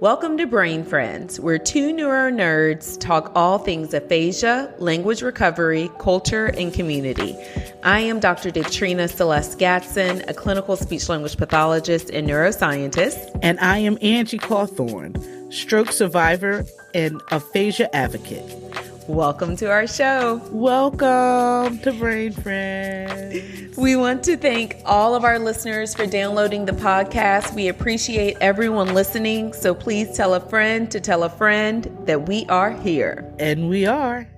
Welcome to Brain Friends, where two neuro nerds talk all things aphasia, language recovery, culture, and community. I am Dr. Detrina Celeste Gatson, a clinical speech language pathologist and neuroscientist. And I am Angie Cawthorn, stroke survivor and aphasia advocate. Welcome to our show. Welcome to Brain Friends. We want to thank all of our listeners for downloading the podcast. We appreciate everyone listening. So please tell a friend to tell a friend that we are here. And we are.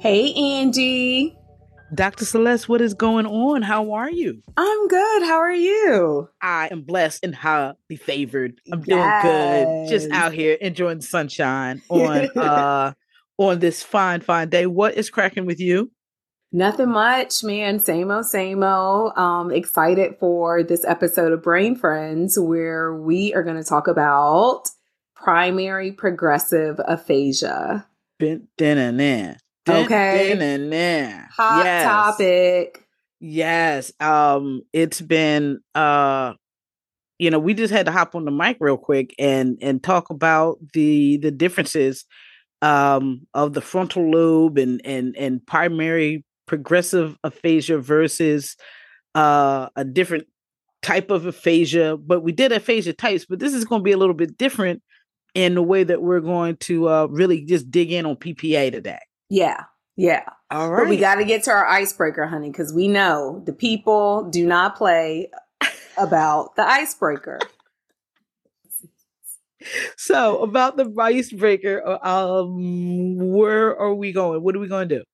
Hey, Angie. Dr. Celeste, what is going on? How are you? I'm good. How are you? I am blessed and highly favored. I'm doing good. Just out here enjoying the sunshine on uh on this fine, fine day. What is cracking with you? Nothing much, man. Same old, same old. Um, excited for this episode of Brain Friends where we are going to talk about primary progressive aphasia. Been, Okay. Hot yes. topic. Yes. Um, it's been uh you know, we just had to hop on the mic real quick and and talk about the the differences um of the frontal lobe and and and primary progressive aphasia versus uh a different type of aphasia but we did aphasia types but this is going to be a little bit different in the way that we're going to uh really just dig in on PPA today yeah. Yeah. All right. But we got to get to our icebreaker, honey, because we know the people do not play about the icebreaker. So, about the icebreaker, uh, um, where are we going? What are we going to do?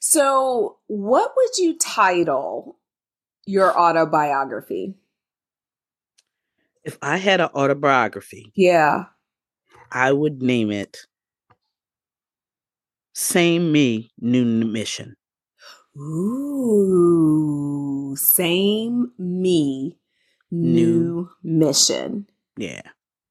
So, what would you title your autobiography? If I had an autobiography, yeah, I would name it same me, new mission. Ooh, same me, new, new mission. Yeah,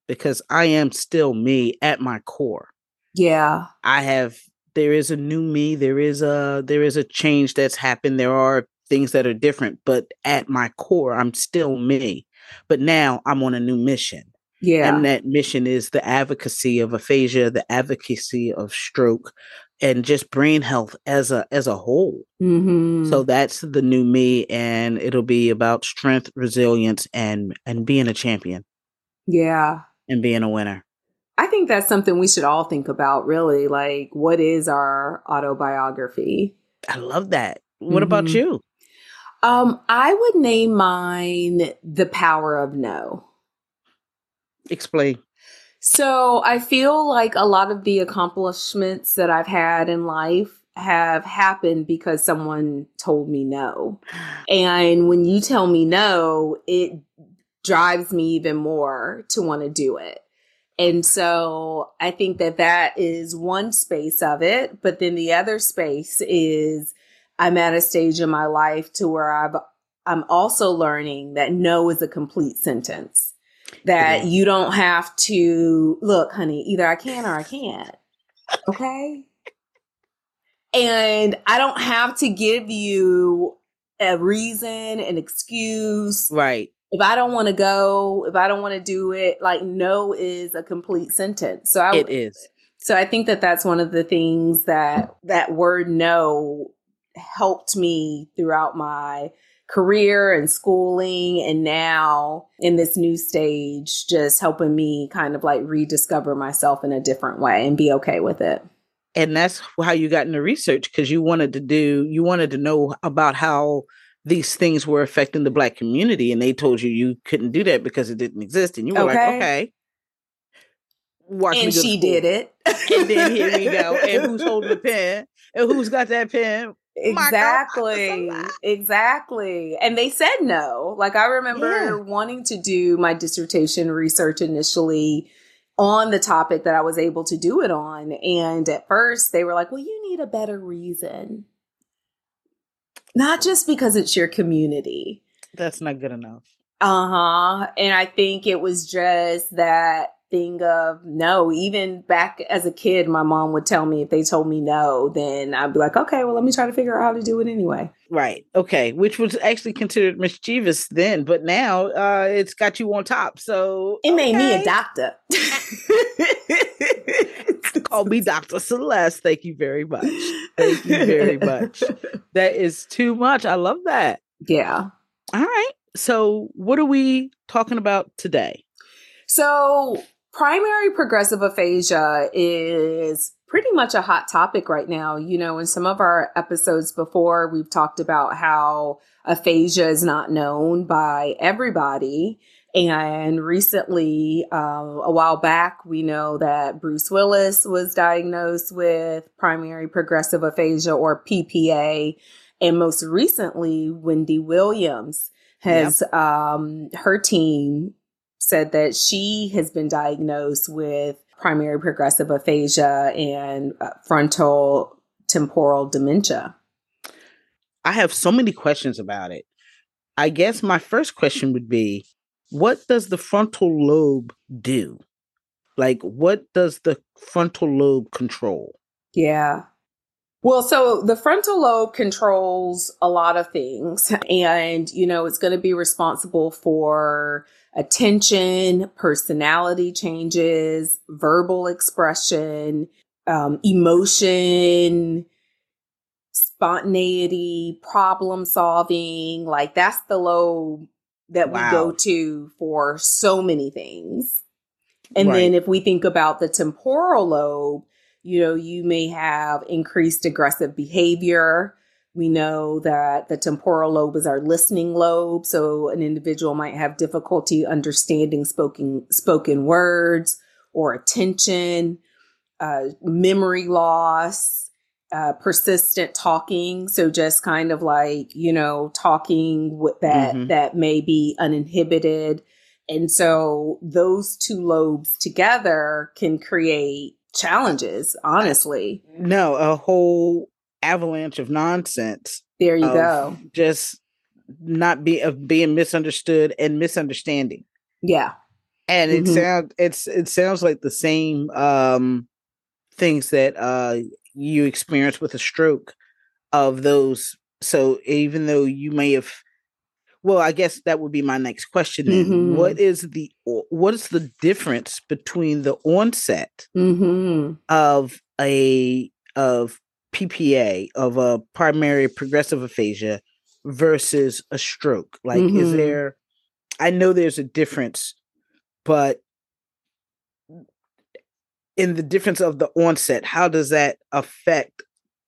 because I am still me at my core. Yeah, I have. There is a new me. There is a there is a change that's happened. There are things that are different, but at my core, I'm still me. But now I'm on a new mission. Yeah. And that mission is the advocacy of aphasia, the advocacy of stroke, and just brain health as a as a whole. Mm-hmm. So that's the new me, and it'll be about strength, resilience, and and being a champion. Yeah, and being a winner. I think that's something we should all think about. Really, like what is our autobiography? I love that. What mm-hmm. about you? Um, I would name mine "The Power of No." Explain. So I feel like a lot of the accomplishments that I've had in life have happened because someone told me no. And when you tell me no, it drives me even more to want to do it. And so I think that that is one space of it. But then the other space is I'm at a stage in my life to where I've, I'm also learning that no is a complete sentence that you don't have to look, honey, either I can or I can't. Okay. and I don't have to give you a reason, an excuse. Right. If I don't want to go, if I don't want to do it, like no is a complete sentence. So I, it is. So I think that that's one of the things that that word no helped me throughout my career and schooling and now in this new stage just helping me kind of like rediscover myself in a different way and be okay with it. And that's how you got into research because you wanted to do you wanted to know about how these things were affecting the black community and they told you you couldn't do that because it didn't exist and you were okay. like okay. Watch and she did it. And then here we go. And who's holding the pen? And who's got that pen Exactly. Exactly. And they said no. Like I remember yeah. wanting to do my dissertation research initially on the topic that I was able to do it on. And at first they were like, well, you need a better reason. Not just because it's your community. That's not good enough. Uh huh. And I think it was just that thing of no. Even back as a kid, my mom would tell me if they told me no, then I'd be like, okay, well, let me try to figure out how to do it anyway. Right. Okay. Which was actually considered mischievous then, but now uh, it's got you on top. So it made me a doctor. Call me Dr. Celeste. Thank you very much. Thank you very much. That is too much. I love that. Yeah. All right. So, what are we talking about today? So, primary progressive aphasia is pretty much a hot topic right now. You know, in some of our episodes before, we've talked about how aphasia is not known by everybody. And recently, um, a while back, we know that Bruce Willis was diagnosed with primary progressive aphasia or PPA. And most recently, Wendy Williams has, yep. um, her team said that she has been diagnosed with primary progressive aphasia and uh, frontal temporal dementia. I have so many questions about it. I guess my first question would be what does the frontal lobe do? Like, what does the frontal lobe control? Yeah. Well, so the frontal lobe controls a lot of things, and you know, it's going to be responsible for attention, personality changes, verbal expression, um, emotion, spontaneity, problem solving. Like, that's the lobe that wow. we go to for so many things. And right. then if we think about the temporal lobe, you know, you may have increased aggressive behavior. We know that the temporal lobe is our listening lobe. So an individual might have difficulty understanding spoken, spoken words or attention, uh, memory loss, uh, persistent talking. So just kind of like, you know, talking with that, mm-hmm. that may be uninhibited. And so those two lobes together can create challenges, honestly. No, a whole avalanche of nonsense. There you go. Just not be of being misunderstood and misunderstanding. Yeah. And mm-hmm. it sounds it's it sounds like the same um things that uh you experience with a stroke of those. So even though you may have, well, I guess that would be my next question. Mm-hmm. what is the what is the difference between the onset mm-hmm. of a of PPA of a primary progressive aphasia versus a stroke? Like, mm-hmm. is there? I know there's a difference, but in the difference of the onset, how does that affect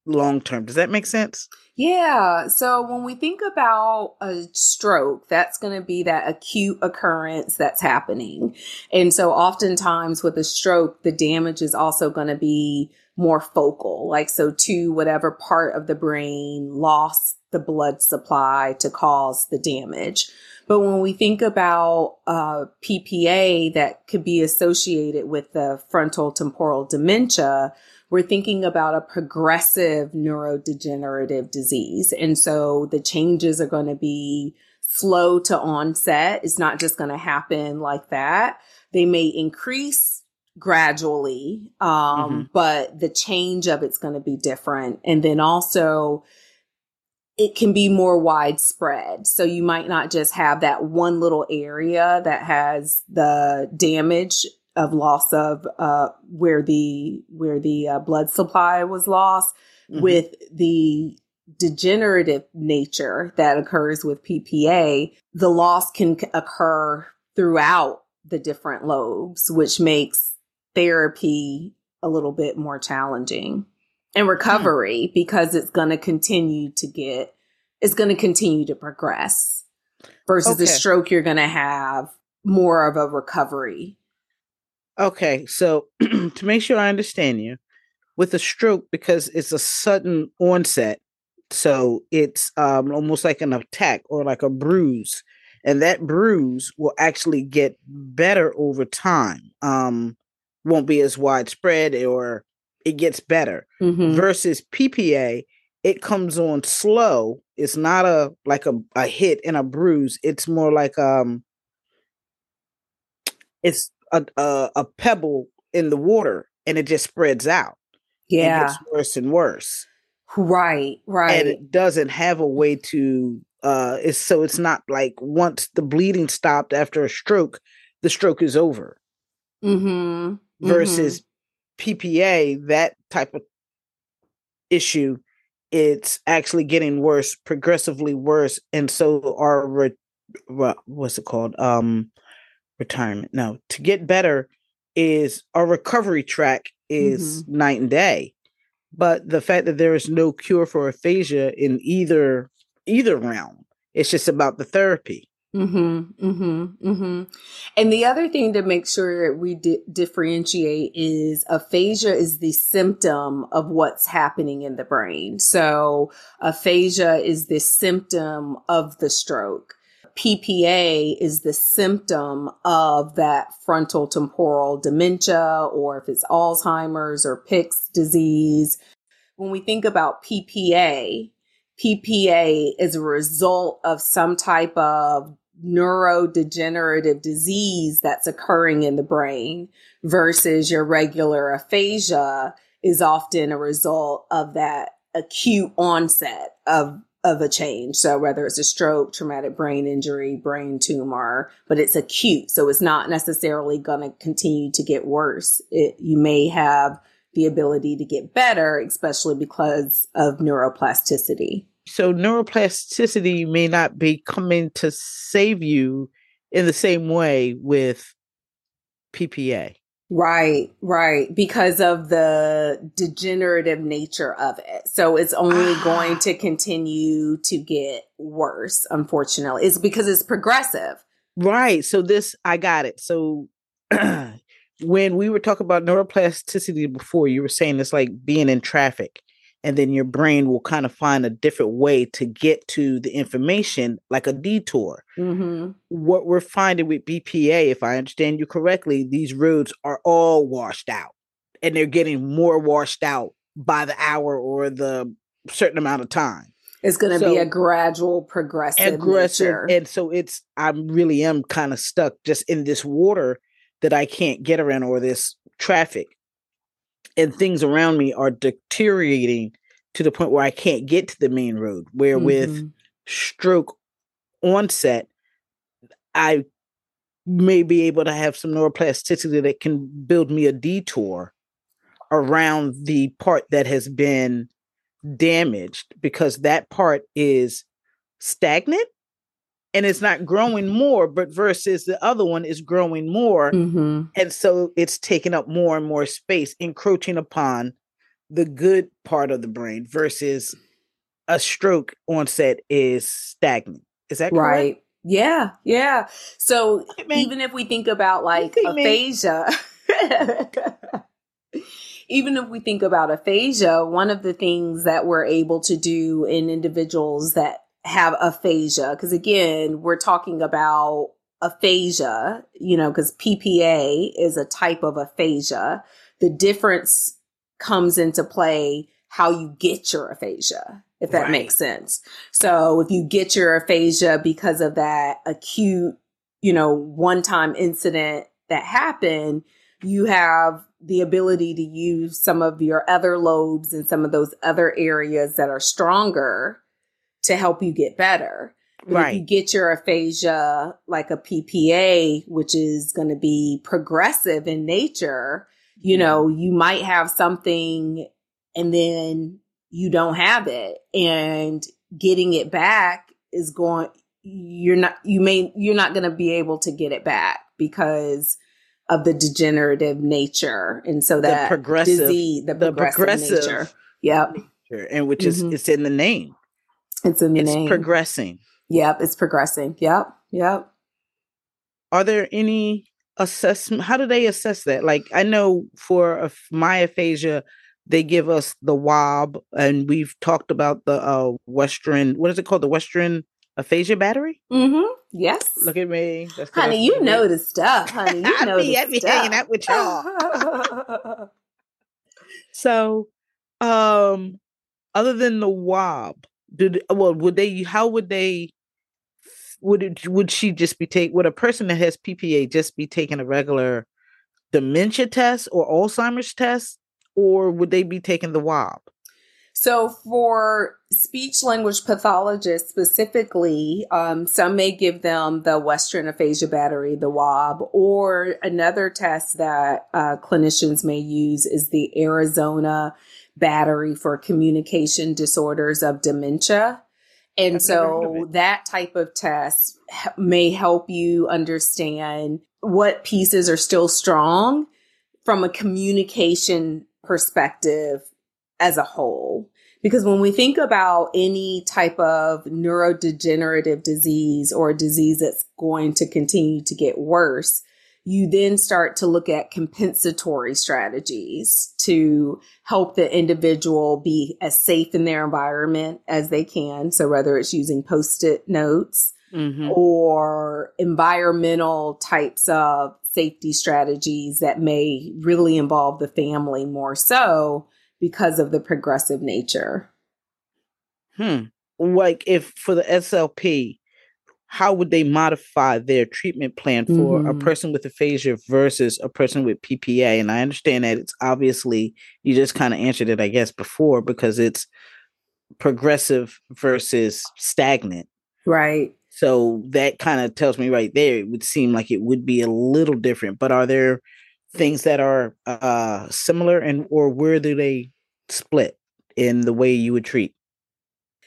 long term? Does that make sense? Yeah. So when we think about a stroke, that's going to be that acute occurrence that's happening. And so oftentimes with a stroke, the damage is also going to be more focal, like so to whatever part of the brain lost the blood supply to cause the damage. But when we think about uh, PPA that could be associated with the frontal temporal dementia, we're thinking about a progressive neurodegenerative disease. And so the changes are going to be slow to onset. It's not just going to happen like that. They may increase gradually, um, mm-hmm. but the change of it's going to be different. And then also, it can be more widespread. So you might not just have that one little area that has the damage of loss of uh, where the where the uh, blood supply was lost mm-hmm. with the degenerative nature that occurs with PPA, the loss can occur throughout the different lobes, which makes therapy a little bit more challenging. And recovery because it's going to continue to get it's going to continue to progress versus okay. the stroke you're going to have more of a recovery. Okay so to make sure i understand you with a stroke because it's a sudden onset so it's um, almost like an attack or like a bruise and that bruise will actually get better over time. Um, won't be as widespread or it gets better mm-hmm. versus PPA it comes on slow it's not a like a, a hit and a bruise it's more like um it's a, a, a pebble in the water and it just spreads out. Yeah. It gets worse and worse. Right, right. And it doesn't have a way to uh it's so it's not like once the bleeding stopped after a stroke, the stroke is over. Mm-hmm. Versus PPA, that type of issue, it's actually getting worse, progressively worse. And so our re- what's it called? Um retirement. No, to get better is our recovery track is Mm-hmm. night and day. But the fact that there is no cure for aphasia in either either realm, it's just about the therapy. Mm-hmm, mm-hmm, mm-hmm. And the other thing to make sure we di- differentiate is aphasia is the symptom of what's happening in the brain. So aphasia is the symptom of the stroke. PPA is the symptom of that frontal temporal dementia, or if it's Alzheimer's or Pick's disease. When we think about PPA, PPA is a result of some type of neurodegenerative disease that's occurring in the brain versus your regular aphasia is often a result of that acute onset of of a change. So whether it's a stroke, traumatic brain injury, brain tumor, but it's acute. So it's not necessarily going to continue to get worse. It, you may have the ability to get better, especially because of neuroplasticity. So neuroplasticity may not be coming to save you in the same way with PPA. Right, right. Because of the degenerative nature of it. So it's only Ah. going to continue to get worse, unfortunately. It's because it's progressive. Right. So this I got it. So when we were talking about neuroplasticity before, you were saying it's like being in traffic and then your brain will kind of find a different way to get to the information like a detour. Mm-hmm. What we're finding with PPA, if I understand you correctly, these roads are all washed out and they're getting more washed out by the hour or the certain amount of time. It's going to be a gradual, progressive aggressive nature. and so it's i really am kind of stuck just in this water that i can't get around or this traffic and things around me are deteriorating to the point where i can't get to the main road where with Mhm. stroke onset i may be able to have some neuroplasticity that can build me a detour around the part that has been damaged because that part is stagnant and it's not growing more but versus the other one is growing more Mhm. and so it's taking up more and more space encroaching upon the good part of the brain versus a stroke onset is stagnant is that correct? Right. Yeah. Yeah. So Right, man? even if we think about like aphasia, even if we think about aphasia, one of the things that we're able to do in individuals that have aphasia, because again, we're talking about aphasia, you know, because PPA is a type of aphasia. The difference comes into play how you get your aphasia, if that Right. makes sense. So if you get your aphasia because of that acute, you know, one time incident that happened, you have the ability to use some of your other lobes and some of those other areas that are stronger to help you get better. But If you right. get your aphasia like a PPA, which is going to be progressive in nature, you know, you might have something and then you don't have it. And getting it back is going you're not you may you're not going to be able to get it back because of the degenerative nature. And so the that progressive disease the, the progressive, progressive nature yep and which is Mhm. it's in the name it's in the it's name. progressing. Yep it's progressing. Yep yep. Are there any assessment how do they assess that? Like i know for my aphasia they give us the WAB and we've talked about the uh western what is it called? The western aphasia battery? Mm-hmm. Yes. Look at me. That's honey I- you know the stuff honey. You I know be- the I be stuff hanging out with y'all. so um other than the WAB did well would they how would they would it would she just be take would a person that has ppa just be taking a regular dementia test or Alzheimer's test, or would they be taking the WAB? So, for speech language pathologists specifically, um, some may give them the Western Aphasia Battery, the WAB, or another test that uh, clinicians may use is the Arizona Battery for Communication Disorders of Dementia. And so that type of test may help you understand what pieces are still strong from a communication perspective as a whole. Because when we think about any type of neurodegenerative disease or a disease that's going to continue to get worse, you then start to look at compensatory strategies to help the individual be as safe in their environment as they can. So whether it's using post-it notes mm-hmm. or environmental types of safety strategies that may really involve the family more so because of the progressive nature. Hmm. Like if for the SLP, how would they modify their treatment plan for mm-hmm. a person with aphasia versus a person with PPA? And I understand that it's obviously you just kind of answered it, I guess, before because it's progressive versus stagnant. Right. So that kind of tells me right there, it would seem like it would be a little different. But are there things that are uh, similar and or where do they split in the way you would treat?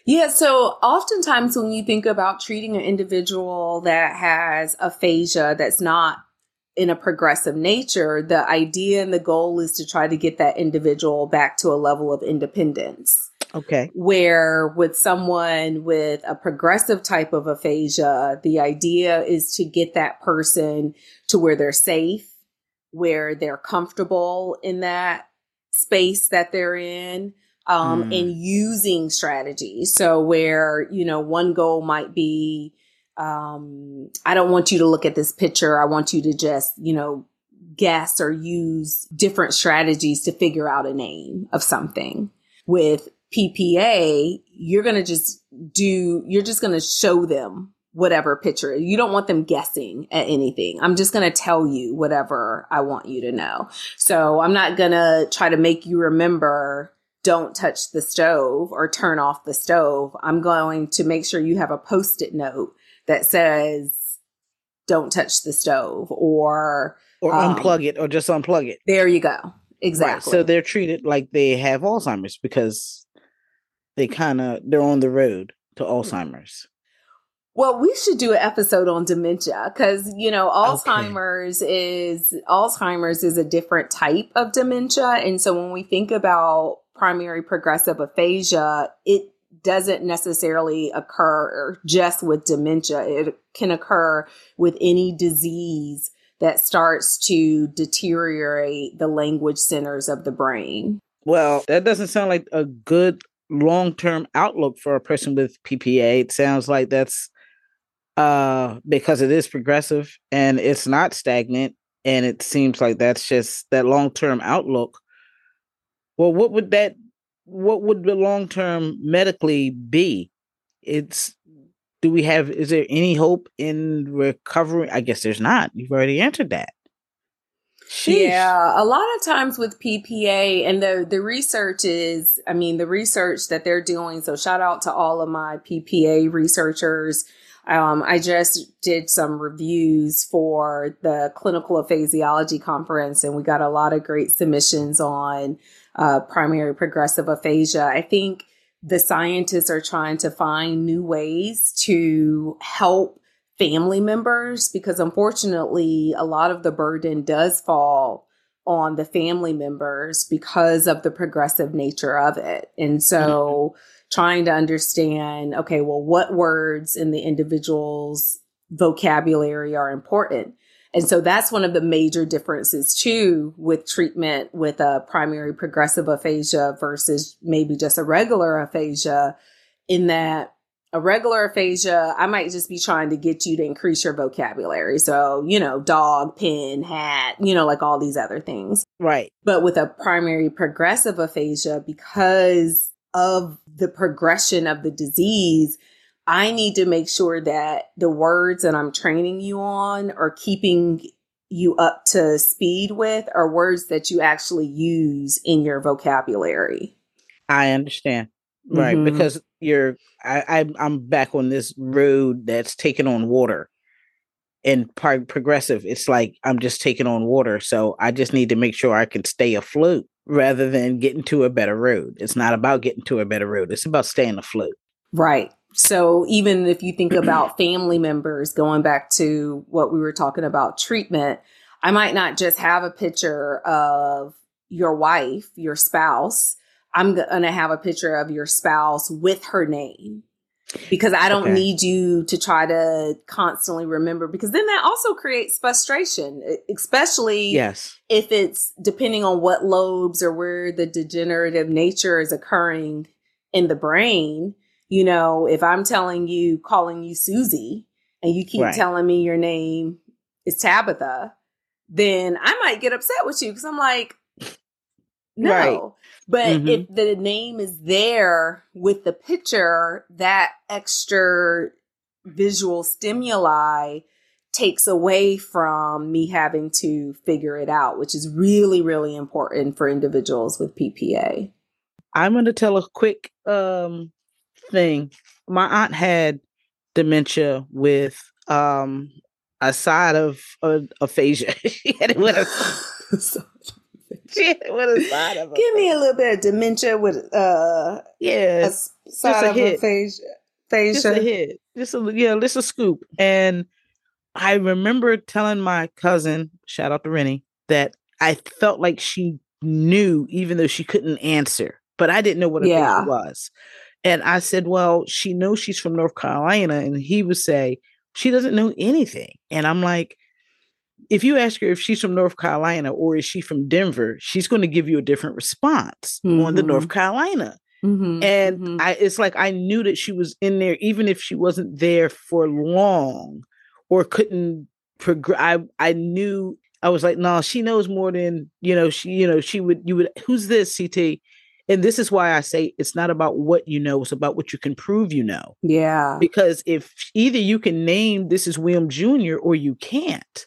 Yeah, so oftentimes when you think about treating an individual that has aphasia that's not in a progressive nature, the idea and the goal is to try to get that individual back to a level of independence. Okay. Where with someone with a progressive type of aphasia, the idea is to get that person to where they're safe, where they're comfortable in that space that they're in um, mm. and using strategies. So where, you know, one goal might be, um, I don't want you to look at this picture. I want you to just, you know, guess or use different strategies to figure out a name of something. With PPA, you're going to just do, you're just going to show them whatever picture. You don't want them guessing at anything. I'm just going to tell you whatever I want you to know. So I'm not going to try to make you remember don't touch the stove or turn off the stove, I'm going to make sure you have a post it note that says, don't touch the stove or, or um, unplug it or just unplug it. There you go. Exactly. Right. So they're treated like they have Alzheimer's because they kind of, they're on the road to Alzheimer's. Well, we should do an episode on dementia because you know Alzheimer's okay. is Alzheimer's is a different type of dementia, and so when we think about primary progressive aphasia, it doesn't necessarily occur just with dementia. It can occur with any disease that starts to deteriorate the language centers of the brain. Well, that doesn't sound like a good long term outlook for a person with PPA. It sounds like that's uh, because it is progressive and it's not stagnant. And it seems like that's just that long term outlook well, what would that what would the long term medically be? It's do we have is there any hope in recovery? I guess there's not. You've already answered that. Sheesh. Yeah, a lot of times with PPA and the the research is, I mean, the research that they're doing. So shout out to all of my PPA researchers. Um, I just did some reviews for the clinical aphasiology conference, and we got a lot of great submissions on uh, primary progressive aphasia. I think the scientists are trying to find new ways to help family members because unfortunately, a lot of the burden does fall on the family members because of the progressive nature of it. And so, mm-hmm. trying to understand okay, well, what words in the individual's vocabulary are important? And so that's one of the major differences too with treatment with a primary progressive aphasia versus maybe just a regular aphasia in that a regular aphasia, I might just be trying to get you to increase your vocabulary. So, you know, dog, pen, hat, you know, like all these other things. Right. But with a primary progressive aphasia, because of the progression of the disease, I need to make sure that the words that I'm training you on are keeping you up to speed with are words that you actually use in your vocabulary. I understand. Right. Mm-hmm. Because you're I, I I'm back on this road that's taking on water. And part progressive, it's like I'm just taking on water. So I just need to make sure I can stay afloat rather than getting to a better road. It's not about getting to a better road. It's about staying afloat. Right. So even if you think about family members, going back to what we were talking about treatment, I might not just have a picture of your wife, your spouse. I'm going to have a picture of your spouse with her name because I don't okay. need you to try to constantly remember because then that also creates frustration, especially yes. if it's depending on what lobes or where the degenerative nature is occurring in the brain you know, if I'm telling you, calling you Susie, and you keep right. telling me your name is Tabitha, then I might get upset with you because I'm like, no. Right. But mm-hmm. if the name is there with the picture, that extra visual stimuli takes away from me having to figure it out, which is really, really important for individuals with PPA. I'm going to tell a quick um, thing. My aunt had dementia with um a side of uh, aphasia. she had it with a she had it with a side of Give me a little bit of dementia with uh yeah, a side a of hit. aphasia. aphasia. Just a hit. Just a yeah, just a scoop. And I remember telling my cousin, shout out to Rennie, that I felt like she knew even though she couldn't answer. But I didn't know what a yeah. was. And I said, Well, she knows she's from North Carolina. And he would say, She doesn't know anything. And I'm like, if you ask her if she's from North Carolina or is she from Denver, she's going to give you a different response mm-hmm. on the North mm-hmm. Carolina. Mm-hmm, and mm-hmm. I, it's like I knew that she was in there, even if she wasn't there for long or couldn't progress. I, I knew I was like, no, she knows more than you know. She, you know, she would. You would. Who's this? CT? And this is why I say it's not about what you know, it's about what you can prove you know. Yeah. Because if either you can name this is William Jr. or you can't.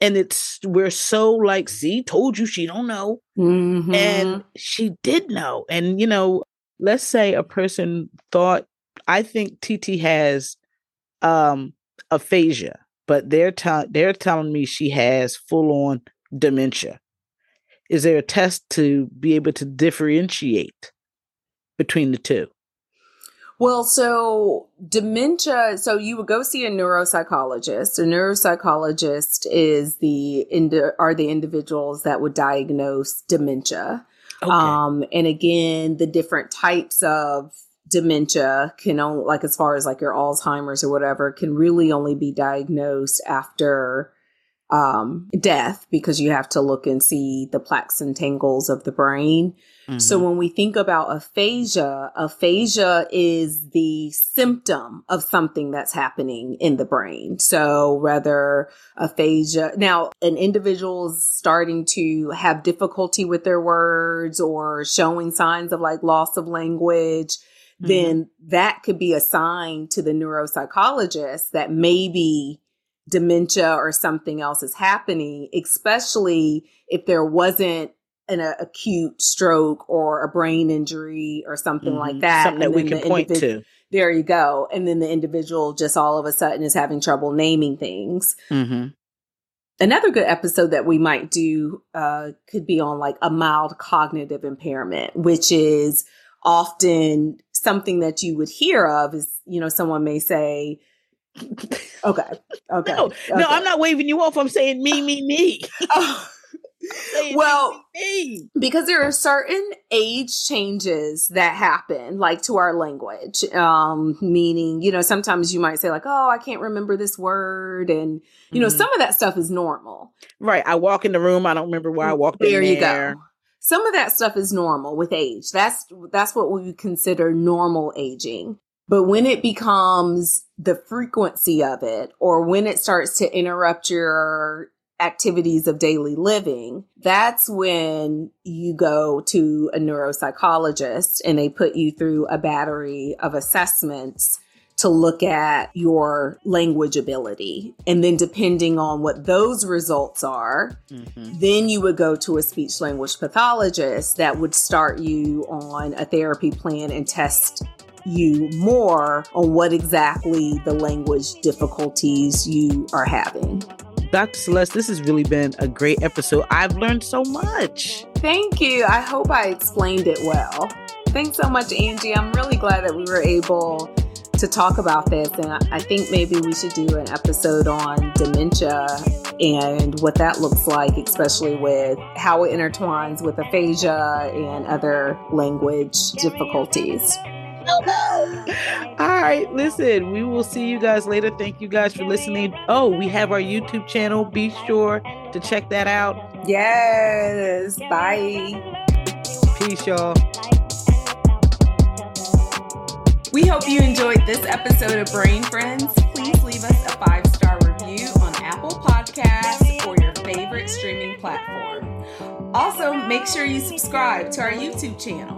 And it's we're so like, see, told you she don't know. Mm-hmm. And she did know. And you know, let's say a person thought I think TT has um aphasia, but they're t- they're telling me she has full on dementia is there a test to be able to differentiate between the two? Well, so dementia, so you would go see a neuropsychologist. A neuropsychologist is the are the individuals that would diagnose dementia. Okay. Um, and again, the different types of dementia can only like as far as like your Alzheimer's or whatever can really only be diagnosed after um, death because you have to look and see the plaques and tangles of the brain. Mm-hmm. So when we think about aphasia, aphasia is the symptom of something that's happening in the brain. So whether aphasia, now an individual is starting to have difficulty with their words or showing signs of like loss of language, mm-hmm. then that could be a sign to the neuropsychologist that maybe dementia or something else is happening, especially if there wasn't an a, acute stroke or a brain injury or something mm-hmm. like that. Something that we can point individ- to. There you go. And then the individual just all of a sudden is having trouble naming things. Mm-hmm. Another good episode that we might do uh, could be on like a mild cognitive impairment, which is often something that you would hear of is, you know, someone may say, Okay. Okay. No, okay. no, I'm not waving you off. I'm saying me, me, me. oh. well, me, me. because there are certain age changes that happen, like to our language. Um, meaning, you know, sometimes you might say, like, oh, I can't remember this word. And, you mm-hmm. know, some of that stuff is normal. Right. I walk in the room, I don't remember where I walked there. you go. Some of that stuff is normal with age. That's that's what we consider normal aging. But when it becomes the frequency of it, or when it starts to interrupt your activities of daily living, that's when you go to a neuropsychologist and they put you through a battery of assessments to look at your language ability. And then, depending on what those results are, mm-hmm. then you would go to a speech language pathologist that would start you on a therapy plan and test you more on what exactly the language difficulties you are having. Dr. Celeste, this has really been a great episode. I've learned so much. Thank you. I hope I explained it well. Thanks so much, Angie. I'm really glad that we were able to talk about this. And I think maybe we should do an episode on dementia and what that looks like, especially with how it intertwines with aphasia and other language difficulties. All right, listen, we will see you guys later. Thank you guys for listening. Oh, we have our YouTube channel. Be sure to check that out. Yes. Bye. Peace, y'all. We hope you enjoyed this episode of Brain Friends. Please leave us a five star review on Apple Podcasts or your favorite streaming platform. Also, make sure you subscribe to our YouTube channel.